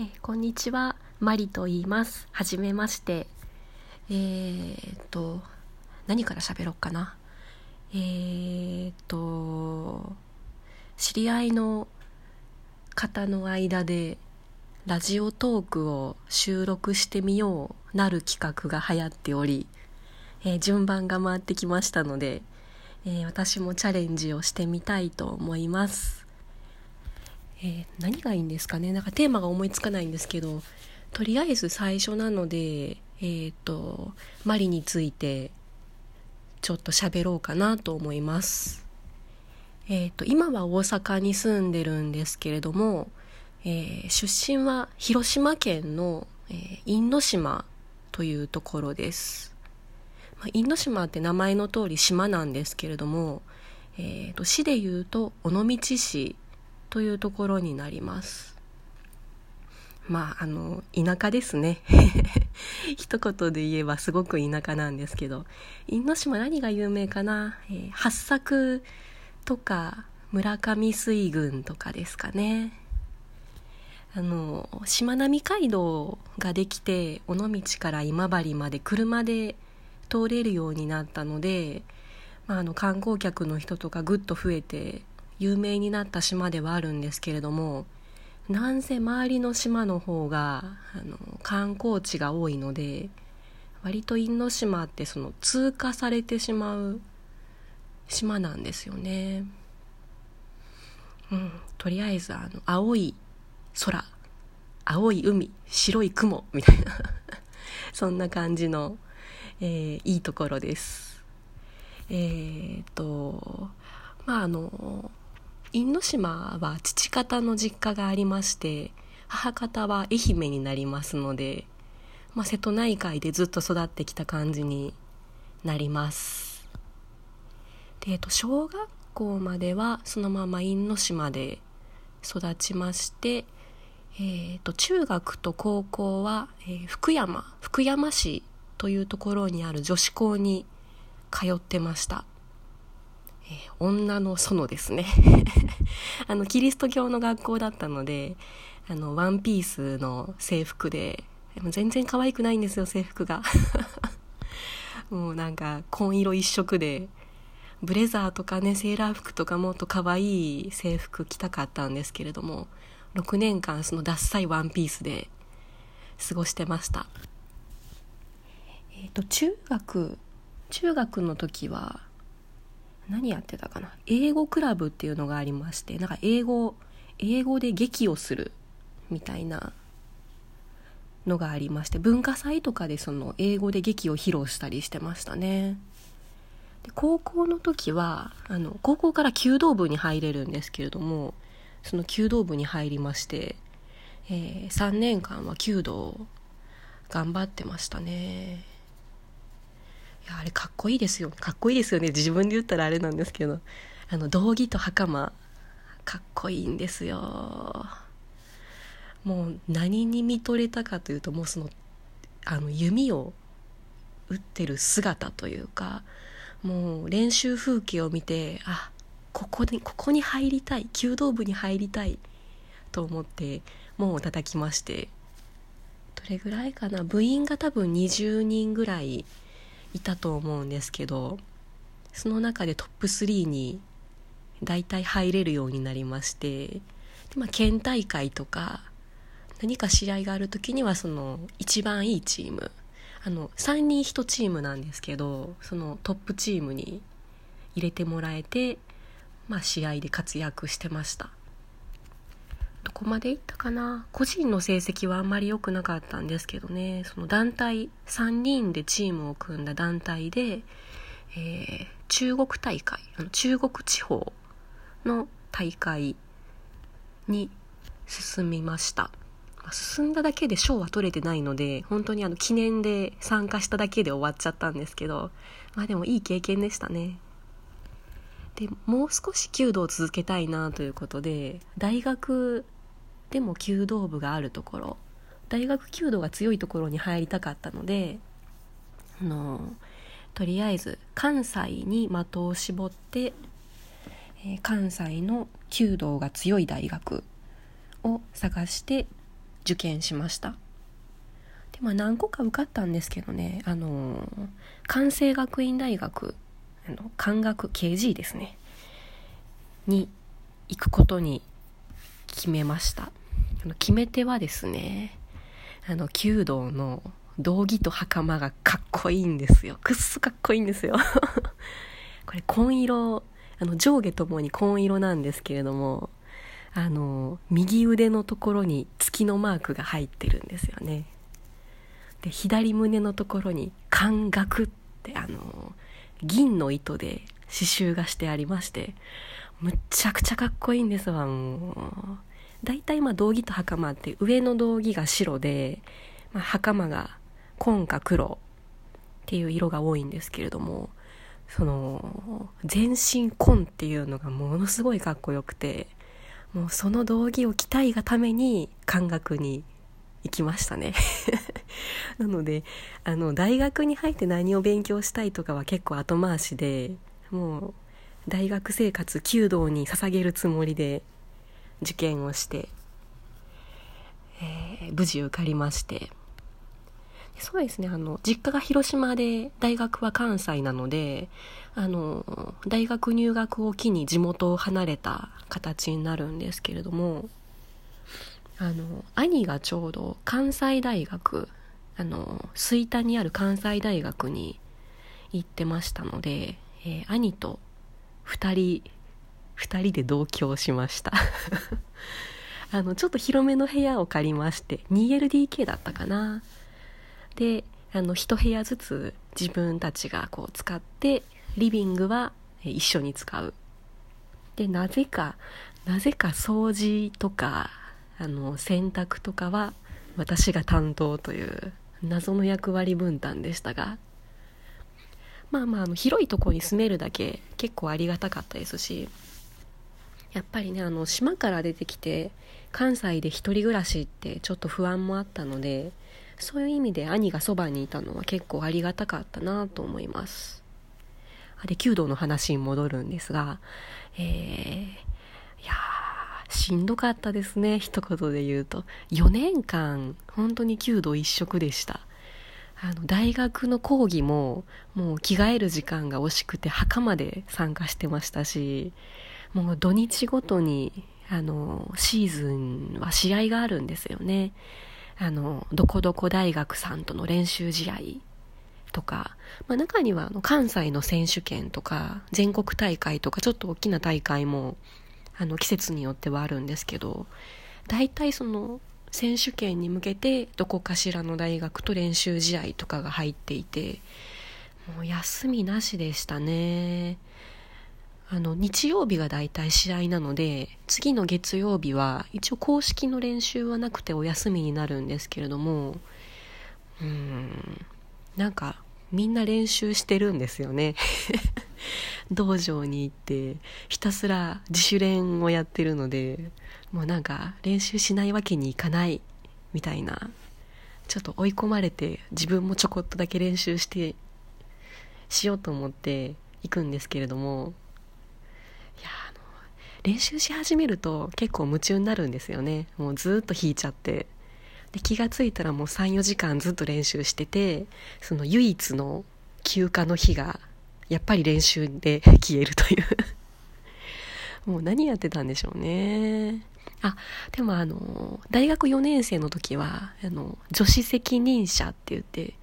えー、こんにちは、マリと言います。はじめまして。えー、っと、何から喋ろうかな？えー、っと、知り合いの方の間で、ラジオトークを収録してみようなる企画が流行っており、えー、順番が回ってきましたので、え、私もチャレンジをしてみたいと思います。えー、何がいいんですかね？なんかテーマが思いつかないんですけどとりあえず最初なのでえっ、ー、とマリについてちょっと喋ろうかなと思います。えっ、ー、と今は大阪に住んでるんですけれども、え、出身は広島県の、えー、因島というところです、まあ、因島って名前の通り島なんですけれども、えーと、市でいうと尾道市というところになります。まああの田舎ですね。一言で言えばすごく田舎なんですけど。因島何が有名かな、えー、八作とか村上水軍とかですかね。あのしまなみ海道ができて尾道から今治まで車で通れるようになったので、まあ、あの観光客の人とかぐっと増えて有名になった島ではあるんですけれどもなんせ周りの島の方があの観光地が多いので割と因島ってその通過されてしまう島なんですよね。うん、とりあえずあの青い空青い海白い雲みたいな そんな感じの、えー、いいところです。えー、っとまああの因島は父方の実家がありまして母方は愛媛になりますので、まあ、瀬戸内海でずっと育ってきた感じになります。で、えっと、小学校まではそのまま因島で育ちまして、えっと、中学と高校は、えー、福山福山市というところにある女子校に通ってました。え、女の園ですね。あのキリスト教の学校だったのであのワンピースの制服で全然可愛くないんですよ制服が。もうなんか紺色一色でブレザーとかねセーラー服とかもっと可愛い制服着たかったんですけれども6年間そのダッサいワンピースで過ごしてました。えっ、ー、と中学中学の時は何やってたかな？英語クラブっていうのがありましてなんか英語英語で劇をするみたいなのがありまして文化祭とかでその英語で劇を披露したりしてましたね。で高校の時はあの高校から弓道部に入れるんですけれどもその弓道部に入りまして、えー、3年間は弓道を頑張ってましたね。やあれかっこいいですよ。かっこいいですよね。自分で言ったらあれなんですけど。あの道着と袴。かっこいいんですよ。もう何に見とれたかというともうそのあの弓を打ってる姿というかもう練習風景を見てあここにここに入りたい。弓道部に入りたい。と思って門を叩きまして。どれぐらいかな？部員が多分20人ぐらいいたと思うんですけどその中でトップ3に大体入れるようになりましてで、まあ、県大会とか何か試合がある時にはその一番いいチームあの3人1チームなんですけどそのトップチームに入れてもらえて、まあ、試合で活躍してました。どこまで行ったかな？個人の成績はあんまり良くなかったんですけどね。その団体3人でチームを組んだ団体で、えー、中国大会中国地方の大会に進みました。進んだだけで賞は取れてないので本当にあの記念で参加しただけで終わっちゃったんですけどまあでもいい経験でしたね。でもう少し弓道を続けたいなということで大学でも弓道部があるところ大学弓道が強いところに入りたかったのであのとりあえず関西に的を絞って、えー、関西の弓道が強い大学を探して受験しました。でまあ何個か受かったんですけどねあの関西学院大学あの漢学 KG ですねに行くことに決めました。あの決め手はですねあの弓道の道着と袴がかっこいいんですよ。くっそかっこいいんですよ。これ紺色あの上下ともに紺色なんですけれどもあの右腕のところに月のマークが入ってるんですよね。で左胸のところに「漢学」ってあの銀の糸で刺繍がしてありましてむっちゃくちゃかっこいいんですわもう。大体まあ道着と袴って上の道着が白で、まあ、袴が紺か黒っていう色が多いんですけれどもその全身紺っていうのがものすごいかっこよくてもうその道着を着たいがために漢学に行きましたね。なのであの大学に入って何を勉強したいとかは結構後回しでもう大学生活弓道に捧げるつもりで受験をして、えー、無事受かりまして。そうですねあの実家が広島で大学は関西なのであの大学入学を機に地元を離れた形になるんですけれどもあの兄がちょうど関西大学あの吹田にある関西大学に行ってましたので、えー、兄と2人2人で同居しました。あのちょっと広めの部屋を借りまして 2LDK だったかな。であの1部屋ずつ自分たちがこう使ってリビングは一緒に使う。でなぜかなぜか掃除とかあの洗濯とかは私が担当という謎の役割分担でしたがまあまああの広いとこに住めるだけ結構ありがたかったですしやっぱりねあの島から出てきて関西で一人暮らしってちょっと不安もあったのでそういう意味で兄がそばにいたのは結構ありがたかったなと思います。で弓道の話に戻るんですがえー、いやしんどかったですね。一言で言うと。4年間本当に弓道一色でした。あの大学の講義ももう着替える時間が惜しくて墓まで参加してましたしもう土日ごとにあのシーズンは試合があるんですよね。あのどこどこ大学さんとの練習試合とか、まあ、中にはあの関西の選手権とか全国大会とかちょっと大きな大会もあの季節によってはあるんですけど大体その選手権に向けてどこかしらの大学と練習試合とかが入っていてもう休みなしでしたね。あの日曜日が大体試合なので次の月曜日は一応公式の練習はなくてお休みになるんですけれどもうんなんかみんな練習してるんですよね。道場に行ってひたすら自主練をやってるのでもうなんか練習しないわけにいかないみたいなちょっと追い込まれて自分もちょこっとだけ練習してしようと思って行くんですけれどもいやあの練習し始めると結構夢中になるんですよね。もうずっと弾いちゃって。で気が付いたらもう34時間ずっと練習しててその唯一の休暇の日がやっぱり練習で 消えるという。もう何やってたんでしょうね。あでもあの大学4年生の時はあの女子責任者って言って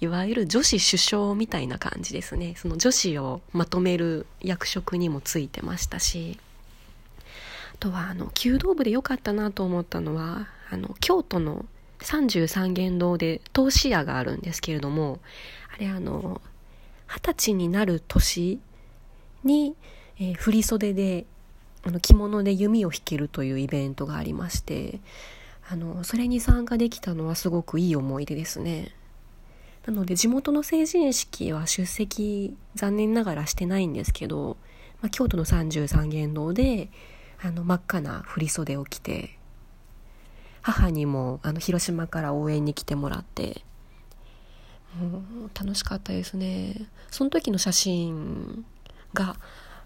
いわゆる女子首相みたいな感じですね。その女子をまとめる役職にもついてましたし。あとはあの弓道部で良かったなと思ったのはあの京都の33元堂で投資屋があるんですけれどもあれあの二十歳になる年に、えー、振袖であの着物で弓を引けるというイベントがありましてあのそれに参加できたのはすごくいい思い出ですね。なので地元の成人式は出席残念ながらしてないんですけど、まあ、京都の33元堂であの真っ赤な振袖を着て母にもあの広島から応援に来てもらって楽しかったですね。その時の写真が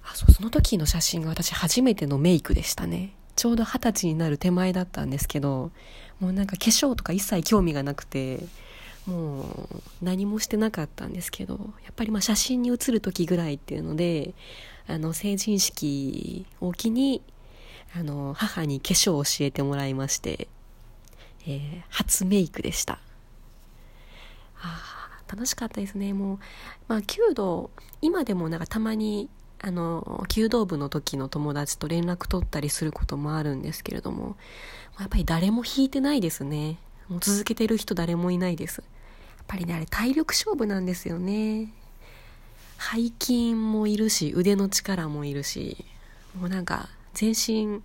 あそその時の写真が私初めてのメイクでしたね。ちょうど二十歳になる手前だったんですけどもうなんか化粧とか一切興味がなくてもう何もしてなかったんですけどやっぱりまあ写真に写る時ぐらいっていうのであの成人式を機にあの母に化粧を教えてもらいまして、えー、初メイクでした。あ楽しかったですね。もう、まあ、弓道今でもなんかたまにあの弓道部の時の友達と連絡取ったりすることもあるんですけれどもやっぱり誰も弾いてないですね。もう続けてる人誰もいないです。やっぱりねあれ体力勝負なんですよね。背筋もいるし腕の力もいるしもうなんか全身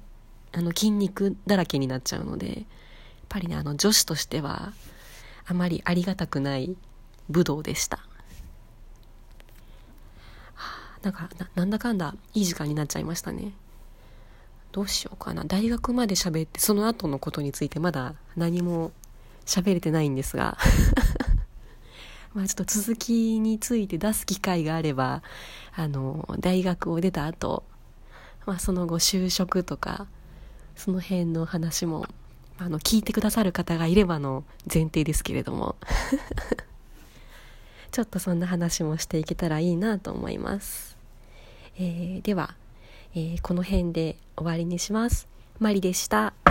あの筋肉だらけになっちゃうのでやっぱりねあの女子としてはあまりありがたくない武道でした、なんかなんだかんだいい時間になっちゃいましたね。どうしようかな。大学まで喋ってその後のことについてまだ何も喋れてないんですが。まあ、ちょっと続きについて出す機会があればあの大学を出た後、まあその後就職とかその辺の話もあの聞いてくださる方がいればの前提ですけれども。ちょっとそんな話もしていけたらいいなと思います、えー、では、えー、この辺で終わりにします。マリでした。